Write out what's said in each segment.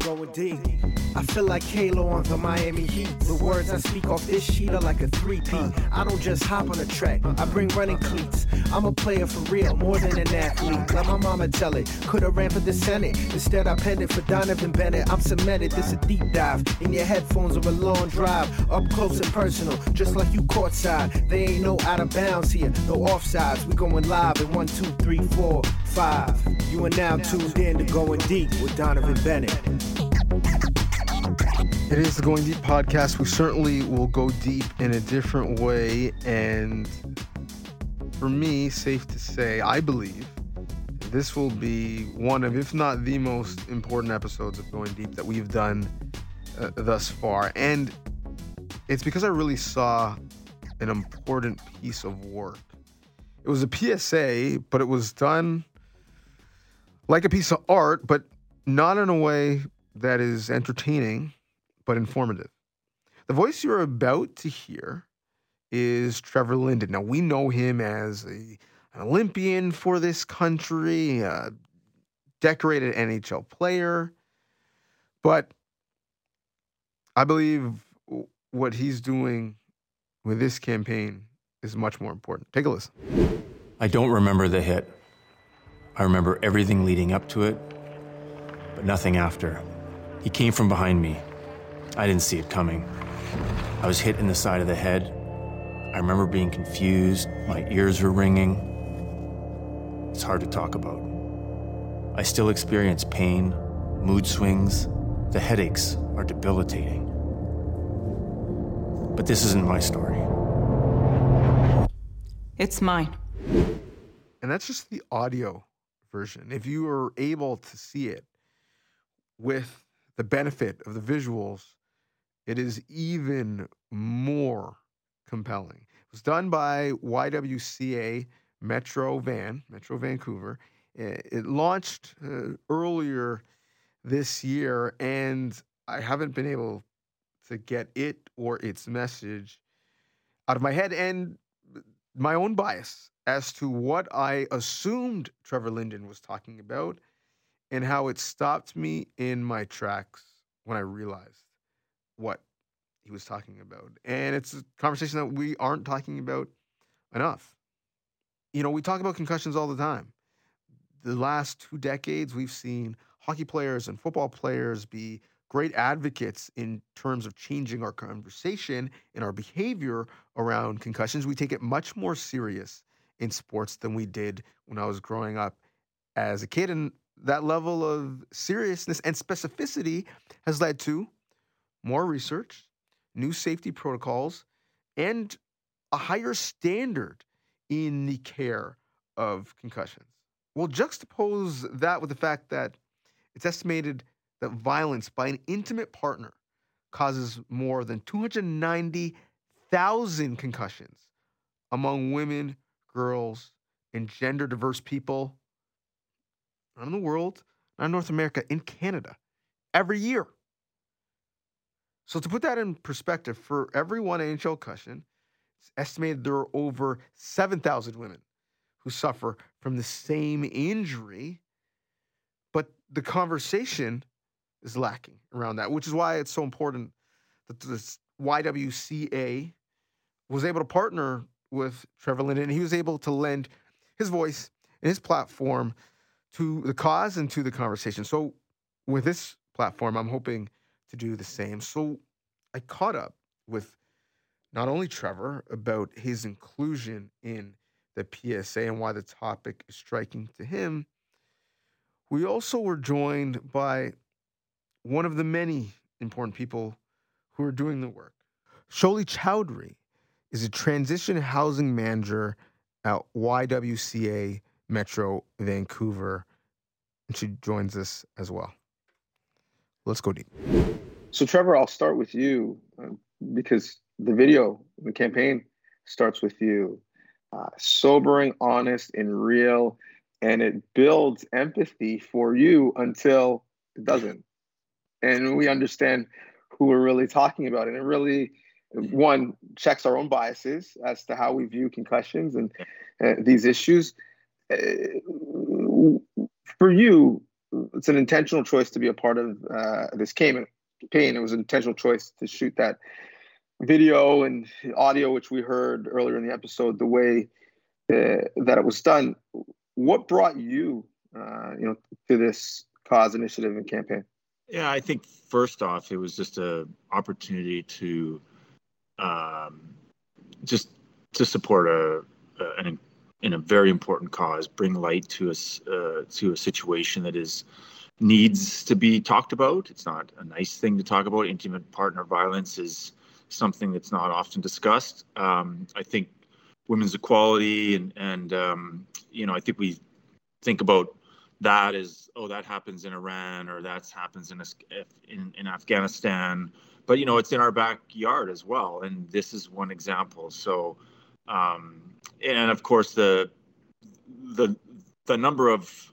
going deep. I feel like Halo on the Miami Heat. The words I speak off this sheet are like a 3P. I don't just hop on a track, I bring running cleats. I'm a player for real, more than an athlete. Let my mama tell it. Could've ran for the Senate. Instead, I penned it for Donnovan Bennett. I'm cemented, this a deep dive. In your headphones or a long drive. Up close and personal, just like you courtside. They ain't no out of bounds here, no offsides. We going live in one, two, three, four, five. You are now tuned in to Going Deep with Donnovan Bennett. It is the Going Deep podcast. We certainly will go deep in a different way. And for me, safe to say, I believe this will be one of, if not the most important episodes of Going Deep that we've done uh, thus far. And it's because I really saw an important piece of work. It was a PSA, but it was done like a piece of art, but not in a way that is entertaining but informative. The voice you're about to hear is Trevor Linden. Now, we know him as a, an Olympian for this country, a decorated NHL player, but I believe what he's doing with this campaign is much more important. Take a listen. I don't remember the hit. I remember everything leading up to it, but nothing after. He came from behind me. I didn't see it coming. I was hit in the side of the head. I remember being confused. My ears were ringing. It's hard to talk about. I still experience pain, mood swings. The headaches are debilitating. But this isn't my story. It's mine. And that's just the audio version. If you are able to see it with the benefit of the visuals, it is even more compelling. It was done by YWCA Metro Van, Metro Vancouver. It launched uh, earlier this year, and I haven't been able to get it or its message out of my head and my own bias as to what I assumed Trevor Linden was talking about and how it stopped me in my tracks when I realized what he was talking about. And it's a conversation that we aren't talking about enough. You know, we talk about concussions all the time. The last two decades, we've seen hockey players and football players be great advocates in terms of changing our conversation and our behavior around concussions. We take it much more serious in sports than we did when I was growing up as a kid. And that level of seriousness and specificity has led to more research, new safety protocols, and a higher standard in the care of concussions. We'll juxtapose that with the fact that it's estimated that violence by an intimate partner causes more than 290,000 concussions among women, girls, and gender diverse people around the world, not in North America, in Canada, every year. So to put that in perspective, for every one NHL concussion, it's estimated there are over 7,000 women who suffer from the same injury. But the conversation is lacking around that, which is why it's so important that this YWCA was able to partner with Trevor Linden. And he was able to lend his voice and his platform to the cause and to the conversation. So with this platform, I'm hoping to do the same. So I caught up with not only Trevor about his inclusion in the PSA and why the topic is striking to him. We also were joined by one of the many important people who are doing the work. Shaoli Choudhury is a transition housing manager at YWCA Metro Vancouver, and she joins us as well. Let's go deep. So, Trevor, I'll start with you uh, because the video, the campaign starts with you. Uh, sobering, honest, and real, and it builds empathy for you until it doesn't. And we understand who we're really talking about. And it really, one, checks our own biases as to how we view concussions and uh, these issues. Uh, for you, it's an intentional choice to be a part of uh, this campaign. It was an intentional choice to shoot that video and audio, which we heard earlier in the episode, the way uh, that it was done. What brought you, uh, you know, to this cause initiative and campaign? Yeah, I think first off, it was just a opportunity to um, just to support a, a an in a very important cause, bring light to a uh, to a situation that is needs to be talked about. It's not a nice thing to talk about. Intimate partner violence is something that's not often discussed. Um, I think women's equality and and um, you know I think we think about that as oh that happens in Iran or that happens in, in in Afghanistan, but you know it's in our backyard as well, and this is one example. So um, and of course the the the number of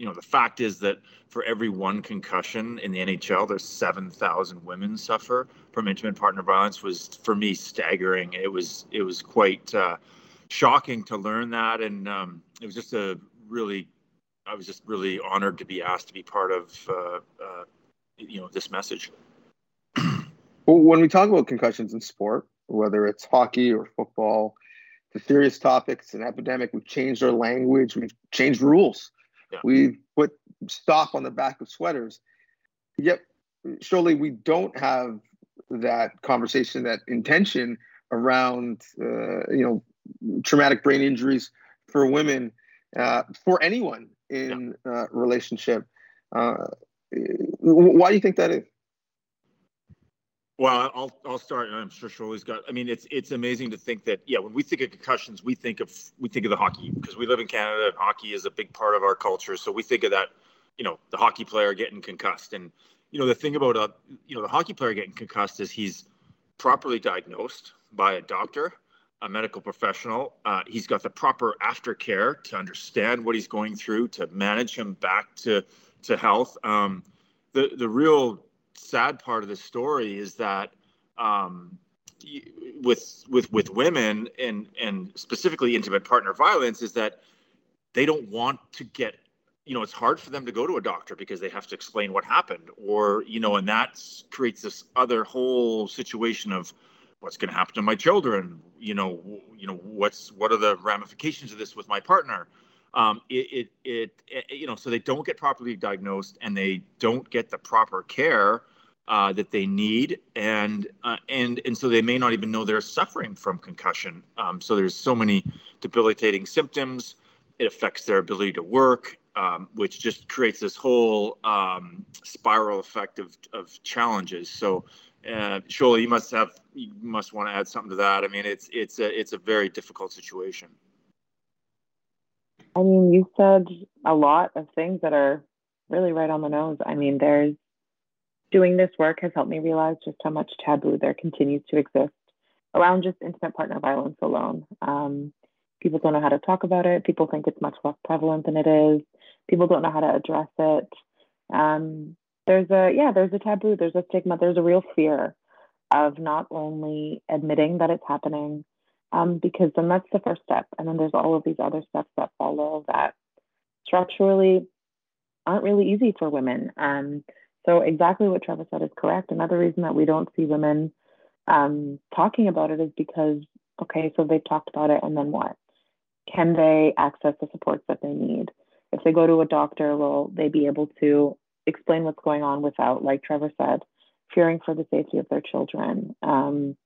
you know the fact is that for every one concussion in the NHL, there's 7,000 women suffer from intimate partner violence. Was for me staggering. It was it was quite uh, shocking to learn that, and um, it was just a really I was just really honored to be asked to be part of uh, uh, you know this message. when we talk about concussions in sport, whether it's hockey or football, the serious topics, an epidemic. We've changed our language. We've changed rules. Yeah. We've put stop on the back of sweaters. Yet, surely we don't have that conversation, that intention around, uh, you know, traumatic brain injuries for women, uh, for anyone in yeah. uh, relationship. Uh, why do you think that is? Well, I'll I'll start. I'm sure Shaoli's got. I mean, it's it's amazing to think that yeah, when we think of concussions, we think of we think of the hockey because we live in Canada and hockey is a big part of our culture. So we think of that, you know, the hockey player getting concussed, and you know the thing about a you know the hockey player getting concussed is he's properly diagnosed by a doctor, a medical professional. Uh, he's got the proper aftercare to understand what he's going through to manage him back to to health. Um, the the real sad part of the story is that um, with with with women and and specifically intimate partner violence is that they don't want to get you know it's hard for them to go to a doctor because they have to explain what happened or you know and that creates this other whole situation of what's going to happen to my children you know you know what's what are the ramifications of this with my partner? Um, it, it, it, it, you know, so they don't get properly diagnosed and they don't get the proper care uh, that they need, and uh, and and so they may not even know they're suffering from concussion. Um, so there's so many debilitating symptoms. It affects their ability to work, um, which just creates this whole um, spiral effect of, of challenges. So, uh, Shaoli, you must have you must want to add something to that. I mean, it's it's a it's a very difficult situation. I mean, you said a lot of things that are really right on the nose. I mean, there's doing this work has helped me realize just how much taboo there continues to exist around just intimate partner violence alone. Um, people don't know how to talk about it. People think it's much less prevalent than it is. People don't know how to address it. Um, there's a yeah, there's a taboo. There's a stigma. There's a real fear of not only admitting that it's happening, um, because then that's the first step. And then there's all of these other steps that follow that structurally aren't really easy for women. Um, so exactly what Trevor said is correct. Another reason that we don't see women um, talking about it is because, okay, so they've talked about it, and then what? Can they access the supports that they need? If they go to a doctor, will they be able to explain what's going on without, like Trevor said, fearing for the safety of their children? Um,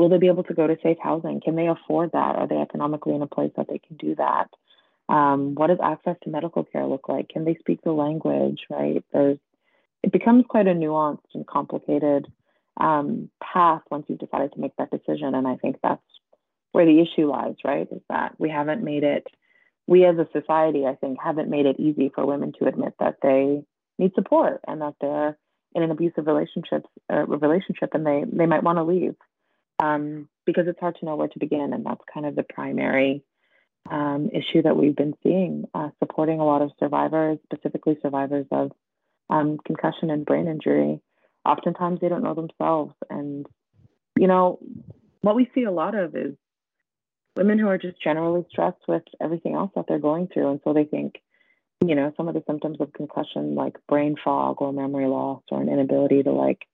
Will they be able to go to safe housing? Can they afford that? Are they economically in a place that they can do that? Um, what does access to medical care look like? Can they speak the language? Right? There's it becomes quite a nuanced and complicated um, path once you've decided to make that decision. And I think that's where the issue lies, right? Is that we haven't made it, we as a society, I think, haven't made it easy for women to admit that they need support and that they're in an abusive relationship, uh, relationship and they, they might want to leave um, because it's hard to know where to begin. And that's kind of the primary um, issue that we've been seeing, uh, supporting a lot of survivors, specifically survivors of um, concussion and brain injury. Oftentimes they don't know themselves. And, you know, what we see a lot of is women who are just generally stressed with everything else that they're going through. And so they think you know, some of the symptoms of concussion, like brain fog or memory loss or an inability to like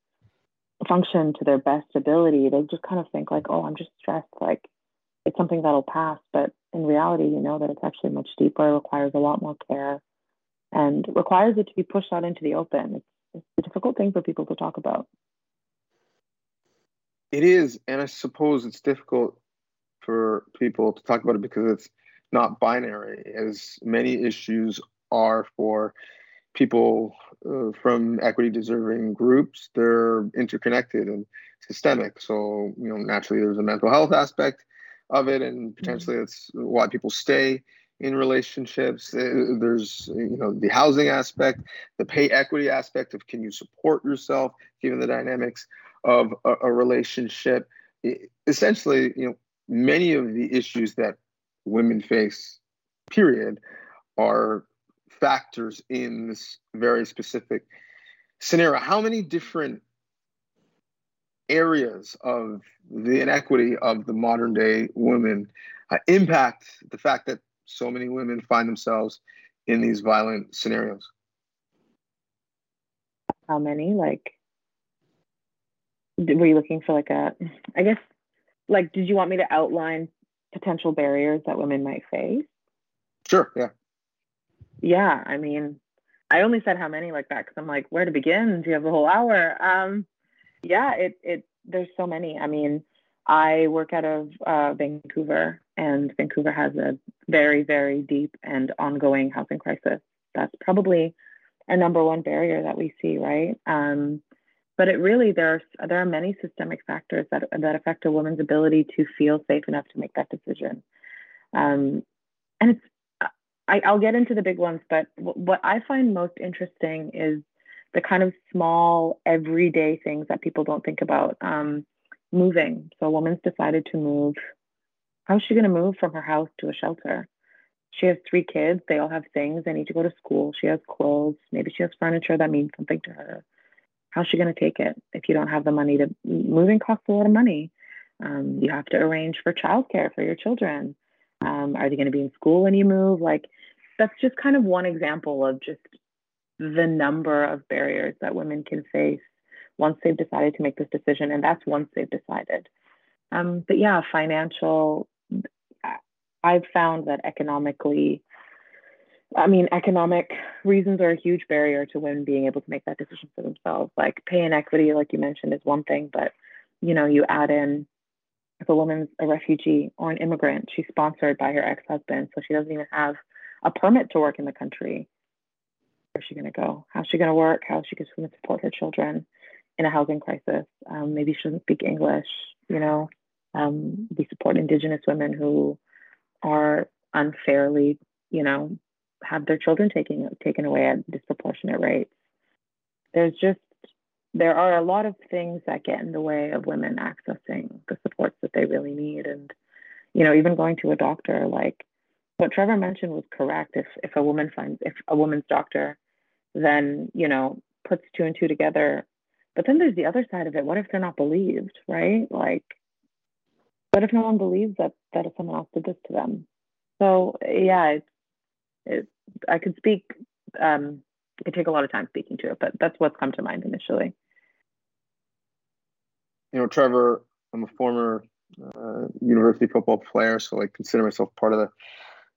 function to their best ability, they just kind of think like, oh, I'm just stressed. Like it's something that'll pass. But in reality, you know that it's actually much deeper, requires a lot more care, and requires it to be pushed out into the open. It's, it's a difficult thing for people to talk about. It is, and I suppose it's difficult for people to talk about it because it's not binary, as many issues are for people uh, from equity deserving groups. They're interconnected and systemic. So, you know, naturally there's a mental health aspect of it, and potentially that's why people stay in relationships. Uh, there's, you know, the housing aspect, the pay equity aspect of can you support yourself given the dynamics of a, a relationship. Essentially, you know, many of the issues that women face, period, are factors in this very specific scenario. How many different areas of the inequity of the modern day women uh, impact the fact that so many women find themselves in these violent scenarios? How many? Like, were you looking for like a, I guess, like, did you want me to outline potential barriers that women might face? Sure, yeah. Yeah, I mean, I only said how many like that because I'm like, where to begin? Do you have the whole hour? Um, yeah, it it there's so many. I mean, I work out of uh, Vancouver, and Vancouver has a very very deep and ongoing housing crisis. That's probably a number one barrier that we see, right? Um, but it really there are there are many systemic factors that that affect a woman's ability to feel safe enough to make that decision. Um, and it's I, will get into the big ones, but w- what I find most interesting is the kind of small everyday things that people don't think about. Um, moving. So a woman's decided to move. How's she going to move from her house to a shelter? She has three kids. They all have things. They need to go to school. She has clothes. Maybe she has furniture that means something to her. How's she going to take it if you don't have the money to? Moving costs a lot of money. Um, you have to arrange for childcare for your children. Um, are they going to be in school when you move? Like, that's just kind of one example of just the number of barriers that women can face once they've decided to make this decision. And that's once they've decided. Um, but yeah, financial, I've found that economically, I mean, economic reasons are a huge barrier to women being able to make that decision for themselves. Like pay inequity, like you mentioned, is one thing, but you know, you add in if a woman's a refugee or an immigrant, she's sponsored by her ex-husband, so she doesn't even have a permit to work in the country. Where's she going to go? How's she going to work? How's she going to support her children in a housing crisis? Um, maybe she doesn't speak English. You know, um, we support Indigenous women who are unfairly, you know, have their children taken taken away at disproportionate rates. There's just there are a lot of things that get in the way of women accessing the supports that they really need and you know even going to a doctor like what trevor mentioned was correct if if a woman finds if a woman's doctor then you know puts two and two together. But then there's the other side of it. What if they're not believed right? Like what if no one believes that that someone else did this to them? So yeah it's it, i could speak um it could take a lot of time speaking to it but that's what's come to mind initially. You know, Trevor, I'm a former uh, university football player, so I consider myself part of the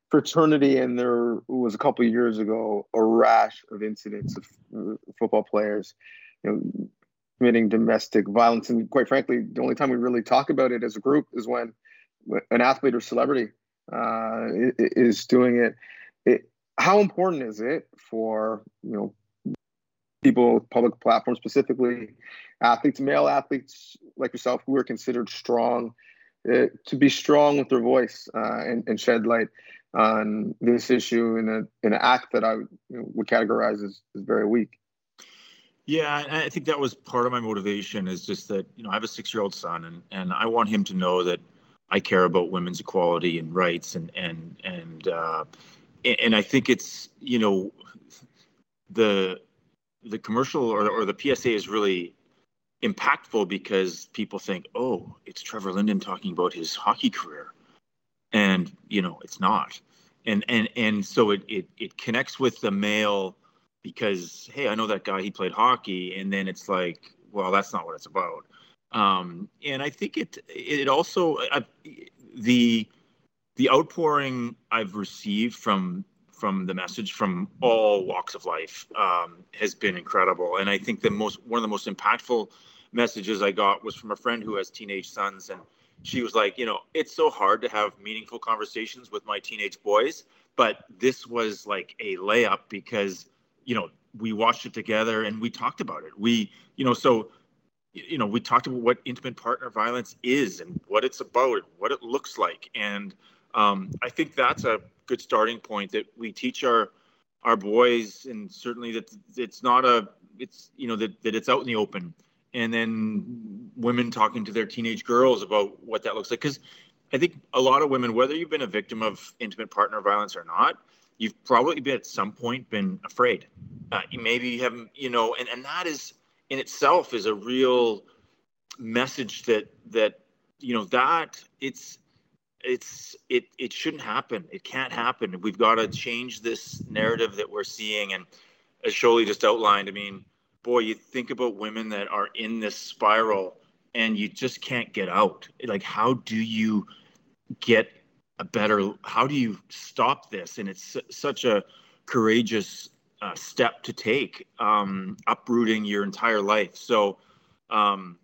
fraternity. And there was a couple of years ago a rash of incidents of uh, football players, you know, committing domestic violence. And quite frankly, the only time we really talk about it as a group is when an athlete or celebrity uh, is doing it. it. How important is it for you know people, public platforms, specifically athletes, male athletes like yourself, who are considered strong, uh, to be strong with their voice uh, and, and, shed light on this issue in, a, in an act that I would categorize as, as very weak. Yeah, I think that was part of my motivation. Is just that you know I have a six-year-old son, and and I want him to know that I care about women's equality and rights, and and and uh, and I think it's you know the the commercial or, or the PSA is really impactful because people think, oh, it's Trevor Linden talking about his hockey career. And, you know, it's not. and and and so it it it connects with the male because hey, I know that guy. He played hockey, and then it's like, well, that's not what it's about. Um, and I think it it also I, the the outpouring I've received from from the message from all walks of life um, has been incredible. And I think the most one of the most impactful messages I got was from a friend who has teenage sons, and she was like, you know, it's so hard to have meaningful conversations with my teenage boys, but this was like a layup because you know we watched it together and we talked about it. We, you know, so you know we talked about what intimate partner violence is and what it's about, and what it looks like, and um, I think that's a good starting point that we teach our our boys, and certainly that it's not a it's you know that, that it's out in the open, and then women talking to their teenage girls about what that looks like because I think a lot of women, whether you've been a victim of intimate partner violence or not, you've probably been at some point been afraid. Uh, maybe you haven't, you know, and, and that is in itself is a real message that that you know that it's it's it it shouldn't happen. It can't happen. We've got to change this narrative that we're seeing. And as Shaoli just outlined, I mean, boy, you think about women that are in this spiral and you just can't get out. Like, how do you get a better? How do you stop this? And it's such a courageous uh, step to take, um, uprooting your entire life. So, um,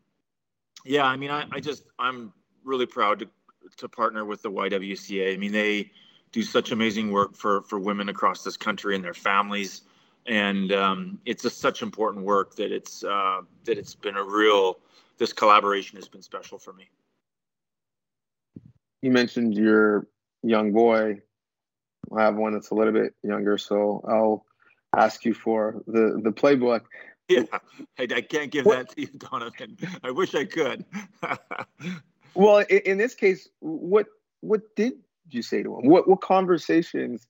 yeah, I mean, I, I just I'm really proud to to partner with the YWCA. I mean, they do such amazing work for for women across this country and their families, and um, it's just such important work that it's uh, that it's been a real. This collaboration has been special for me. You mentioned your young boy. I have one that's a little bit younger, so I'll ask you for the the playbook. Yeah, I, I can't give what? that to you, Donnovan. I wish I could. Well, in, in, this case, what what did you say to him? What what conversations,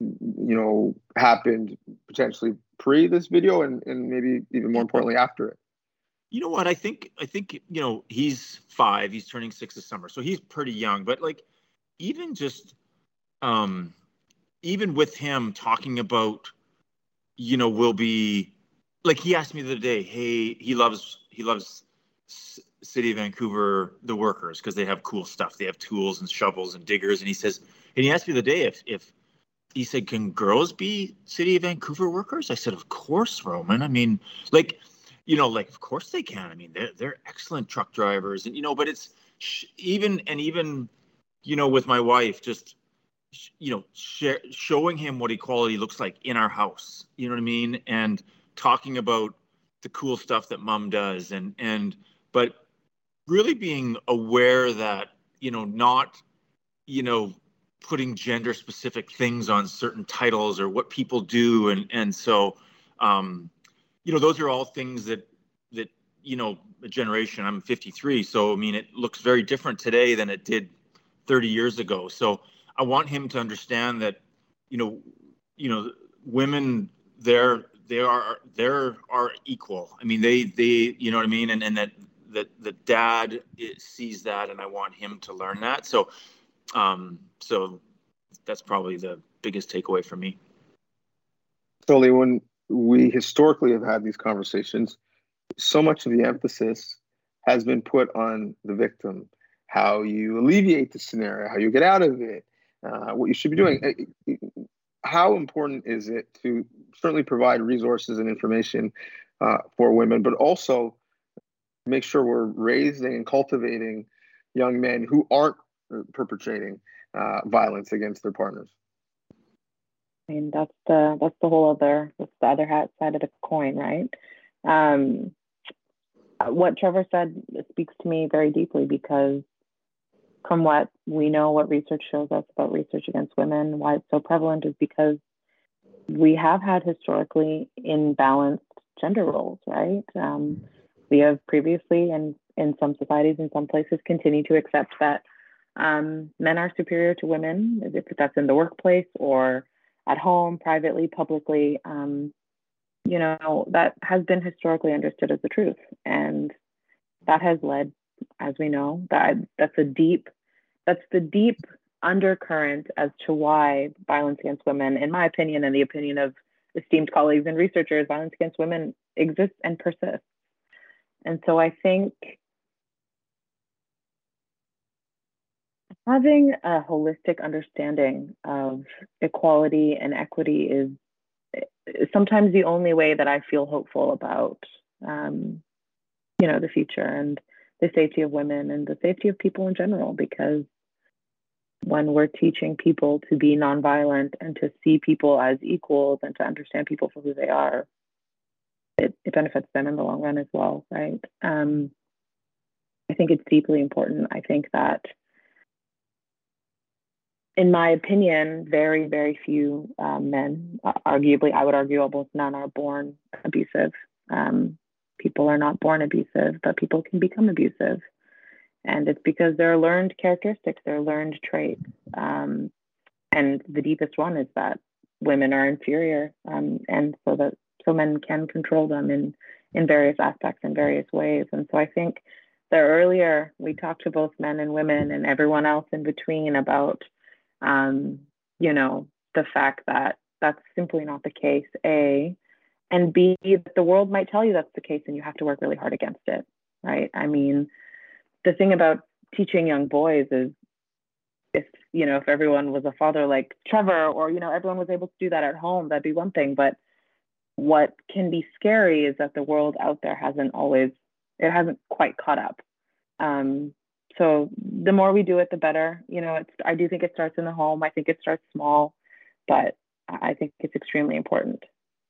you know, happened potentially pre this video, and and maybe even more importantly after it? You know what? I think I think you know he's five. He's turning six this summer, so he's pretty young. But like, even just, um, even with him talking about, you know, will be like he asked me the other day. Hey, he loves he loves city of Vancouver, the workers, because they have cool stuff. They have tools and shovels and diggers. And he says, and he asked me the day if, if he said, can girls be city of Vancouver workers? I said, of course, Roman. I mean, like, you know, like, of course they can. I mean, they're, they're excellent truck drivers and, you know, but it's sh- even, and even, you know, with my wife, just, sh- you know, sh- showing him what equality looks like in our house, you know what I mean? And talking about the cool stuff that mom does and, and, but really being aware that you know not you know putting gender specific things on certain titles or what people do and and so um you know those are all things that that you know a generation i'm 53 so i mean it looks very different today than it did 30 years ago. So i want him to understand that you know you know women they're they are they're are equal. I mean they they you know what i mean? And and that that the dad sees that, and I want him to learn that. So, um, so that's probably the biggest takeaway for me. Totally. When we historically have had these conversations, so much of the emphasis has been put on the victim, how you alleviate the scenario, how you get out of it, uh, what you should be doing. How important is it to certainly provide resources and information uh, for women, but also make sure we're raising and cultivating young men who aren't perpetrating uh, violence against their partners. I mean, that's the that's the whole other that's the other hat side of the coin, right? Um, what Trevor said speaks to me very deeply because from what we know, what research shows us about research against women, why it's so prevalent is because we have had historically imbalanced gender roles, right? Um, we have previously and in some societies in some places continue to accept that um, men are superior to women if that's in the workplace or at home privately publicly um, you know that has been historically understood as the truth and that has led as we know that that's a deep that's the deep undercurrent as to why violence against women, in my opinion, and the opinion of esteemed colleagues and researchers, violence against women exists and persists. And so I think having a holistic understanding of equality and equity is sometimes the only way that I feel hopeful about, um, you know, the future and the safety of women and the safety of people in general. Because when we're teaching people to be nonviolent and to see people as equals and to understand people for who they are, it, it benefits them in the long run as well, right? Um, I think it's deeply important. I think that in my opinion, very, very few um, men, uh, arguably, I would argue almost none, are born abusive. Um, people are not born abusive, but people can become abusive. And it's because they're learned characteristics, they're learned traits. Um, and the deepest one is that women are inferior, um, and so that so men can control them in in various aspects in various ways. And so I think that earlier we talked to both men and women and everyone else in between about um, you know, the fact that that's simply not the case, A, and B, that the world might tell you that's the case and you have to work really hard against it, right? I mean, the thing about teaching young boys is if, you know, if everyone was a father like Trevor or, you know, everyone was able to do that at home, that'd be one thing. But what can be scary is that the world out there hasn't always, it hasn't quite caught up. Um, so the more we do it, the better. You know, it's, I do think it starts in the home. I think it starts small, but I think it's extremely important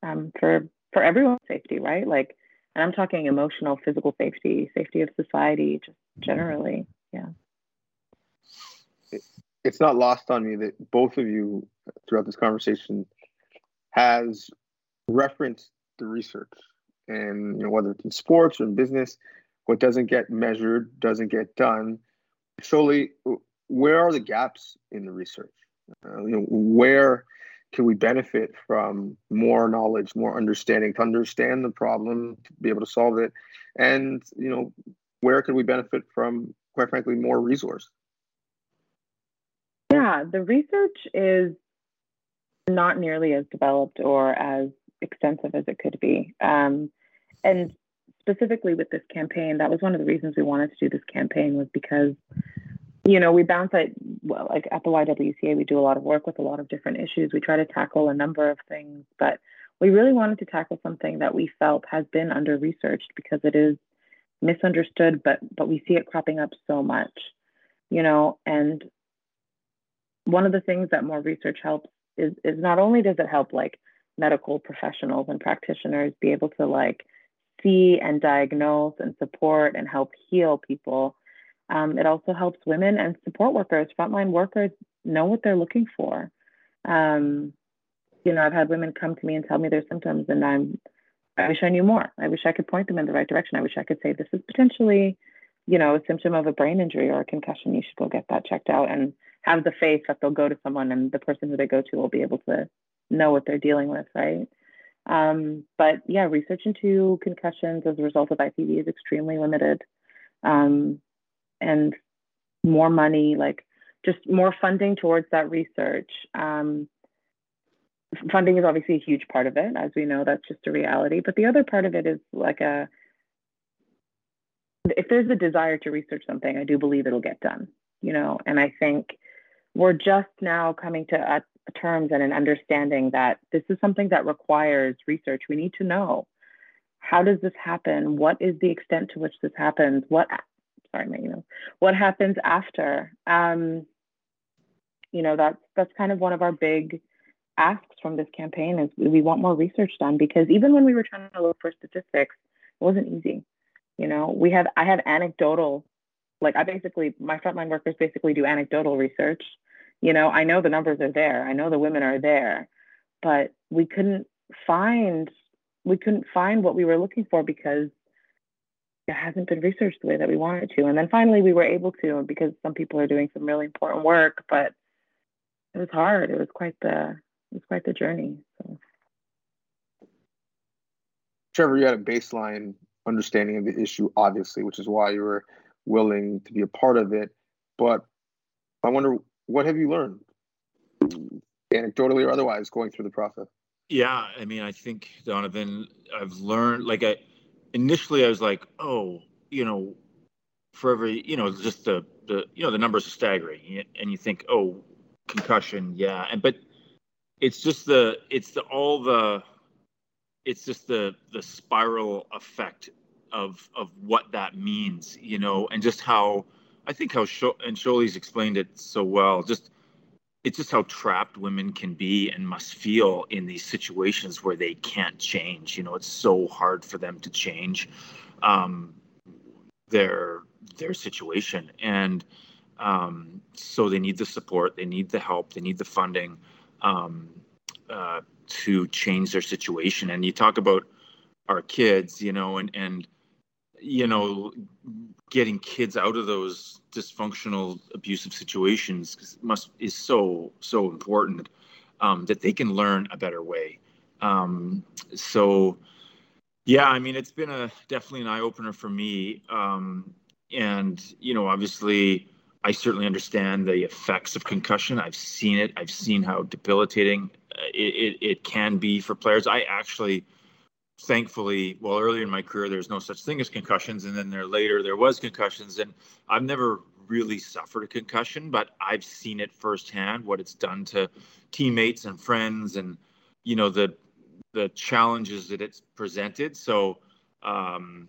um, for for everyone's safety, right? Like, and I'm talking emotional, physical safety, safety of society, just generally. Yeah. it's not lost on me that both of you throughout this conversation has referenced the research and you know whether it's in sports or in business what doesn't get measured doesn't get done. Shaoli, where are the gaps in the research? Uh, you know, where can we benefit from more knowledge, more understanding to understand the problem, to be able to solve it, and you know, where can we benefit from, quite frankly, more resource? Yeah, the research is not nearly as developed or as extensive as it could be. Um, and specifically with this campaign, that was one of the reasons we wanted to do this campaign was because, you know, we bounce at, well, like at the YWCA, we do a lot of work with a lot of different issues. We try to tackle a number of things, but we really wanted to tackle something that we felt has been under researched because it is misunderstood, but but we see it cropping up so much, you know, and one of the things that more research helps is is not only does it help like medical professionals and practitioners be able to like see and diagnose and support and help heal people. Um, it also helps women and support workers, frontline workers, know what they're looking for. Um, you know, I've had women come to me and tell me their symptoms, and I'm, I wish I knew more. I wish I could point them in the right direction. I wish I could say this is potentially, you know, a symptom of a brain injury or a concussion. You should go get that checked out, and have the faith that they'll go to someone, and the person who they go to will be able to know what they're dealing with, right? Um, but yeah, research into concussions as a result of IPV is extremely limited. Um, and more money, like just more funding towards that research. Um, funding is obviously a huge part of it. As we know, that's just a reality. But the other part of it is like a, if there's a desire to research something, I do believe it'll get done, you know, and I think we're just now coming to a, terms and an understanding that this is something that requires research. We need to know how does this happen? What is the extent to which this happens? What sorry, know, what happens after? Um, you know, that's that's kind of one of our big asks from this campaign is we want more research done because even when we were trying to look for statistics, it wasn't easy. You know, we have I have anecdotal, like I basically my frontline workers basically do anecdotal research you know, I know the numbers are there. I know the women are there, but we couldn't find we couldn't find what we were looking for because it hasn't been researched the way that we wanted to. And then finally we were able to because some people are doing some really important work, but it was hard. It was quite the it was quite the journey. So. Trevor, you had a baseline understanding of the issue, obviously, which is why you were willing to be a part of it. But I wonder what have you learned, anecdotally or otherwise, going through the process? Yeah, I mean, I think Donnovan, I've learned. Like, I initially I was like, oh, you know, for every, you know, just the the you know the numbers are staggering, and you think, oh, concussion, yeah, and but it's just the it's the all the it's just the the spiral effect of of what that means, you know, and just how I think how Sho- and Shaoli's explained it so well. Just it's just how trapped women can be and must feel in these situations where they can't change. You know, it's so hard for them to change um, their their situation, and um, so they need the support, they need the help, they need the funding um, uh, to change their situation. And you talk about our kids, you know, and and you know, getting kids out of those dysfunctional, abusive situations must is so so important um, that they can learn a better way. Um, so, yeah, I mean, it's been a definitely an eye opener for me. Um, and you know, obviously, I certainly understand the effects of concussion. I've seen it. I've seen how debilitating uh, it, it, it can be for players. I actually thankfully, well, earlier in my career, there's no such thing as concussions, and then there later there was concussions, and I've never really suffered a concussion, but I've seen it firsthand what it's done to teammates and friends, and you know the the challenges that it's presented. So um,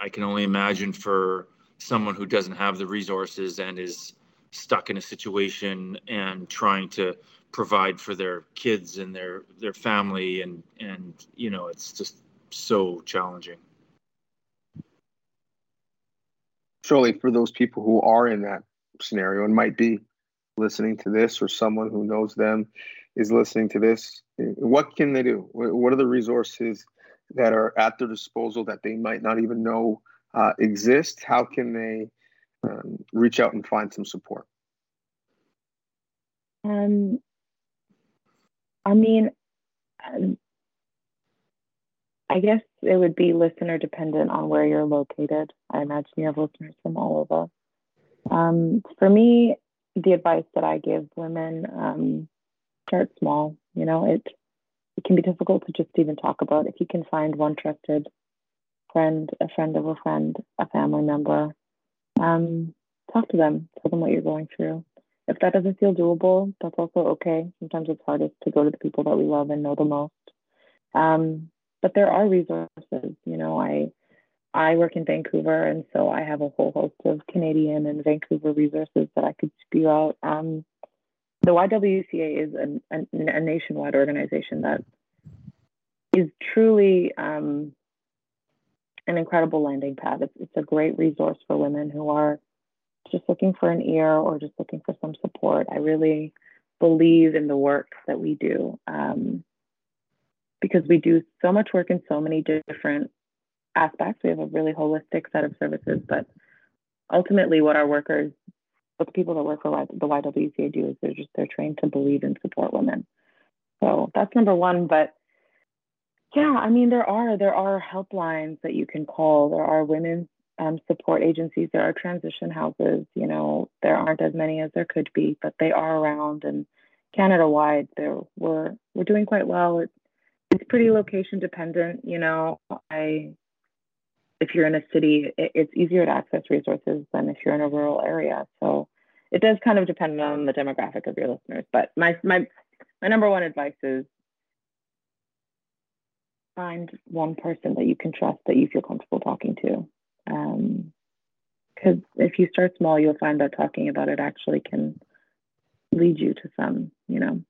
I can only imagine for someone who doesn't have the resources and is stuck in a situation and trying to provide for their kids and their their family and and you know it's just so challenging. Shaoli for those people who are in that scenario and might be listening to this or someone who knows them is listening to this what can they do? What are the resources that are at their disposal that they might not even know uh, exist? How can they um, reach out and find some support? Um, I mean, um, I guess it would be listener dependent on where you're located. I imagine you have listeners from all over. Um, for me, the advice that I give women um, start small. You know, it it can be difficult to just even talk about. If you can find one trusted friend, a friend of a friend, a family member, um, talk to them, tell them what you're going through if that doesn't feel doable, that's also okay. Sometimes it's hardest to go to the people that we love and know the most. Um, but there are resources. You know, I I work in Vancouver, and so I have a whole host of Canadian and Vancouver resources that I could spew out. Um, the YWCA is a, a, a, nationwide organization that is truly um, an incredible landing pad. It's, it's a great resource for women who are just looking for an ear or just looking for some support. I really believe in the work that we do um, because we do so much work in so many different aspects. We have a really holistic set of services, but ultimately, what our workers, what the people that work for the YWCA do is they're just they're trained to believe and support women. So that's number one. But yeah, I mean, there are there are helplines that you can call. There are women's um, support agencies. There are transition houses. You know, there aren't as many as there could be, but they are around. And Canada wide, there we're we're doing quite well. It, it's pretty location dependent. You know, I if you're in a city, it, it's easier to access resources than if you're in a rural area. So it does kind of depend on the demographic of your listeners. But my my my number one advice is find one person that you can trust that you feel comfortable talking to because um, if you start small, you'll find that talking about it actually can lead you to some, you know,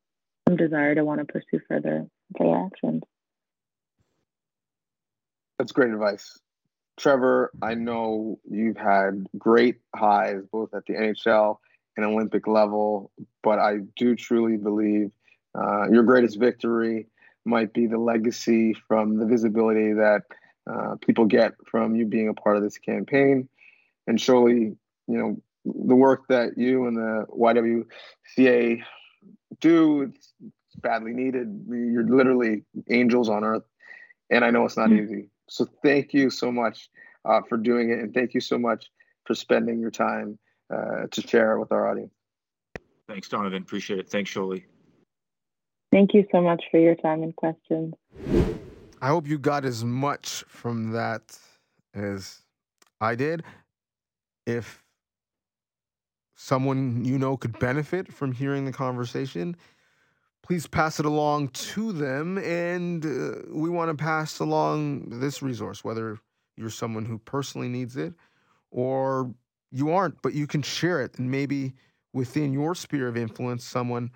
some desire to want to pursue further further actions. That's great advice. Trevor, I know you've had great highs both at the NHL and Olympic level, but I do truly believe uh, your greatest victory might be the legacy from the visibility that uh, people get from you being a part of this campaign. And surely, you know, the work that you and the YWCA do, it's badly needed. You're literally angels on earth. And I know it's not mm-hmm. easy. So thank you so much uh, for doing it. And thank you so much for spending your time uh, to share with our audience. Thanks, Donnovan. Appreciate it. Thanks, Shaoli. Thank you so much for your time and questions. I hope you got as much from that as I did. If someone you know could benefit from hearing the conversation, please pass it along to them. And uh, we want to pass along this resource, whether you're someone who personally needs it or you aren't, but you can share it. And maybe within your sphere of influence, someone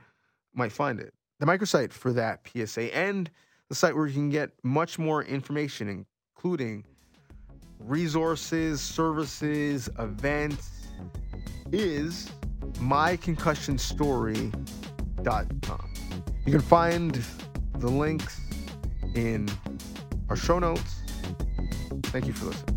might find it. The microsite for that PSA and the site where you can get much more information, including resources, services, events, is myconcussionstory.com. You can find the links in our show notes. Thank you for listening.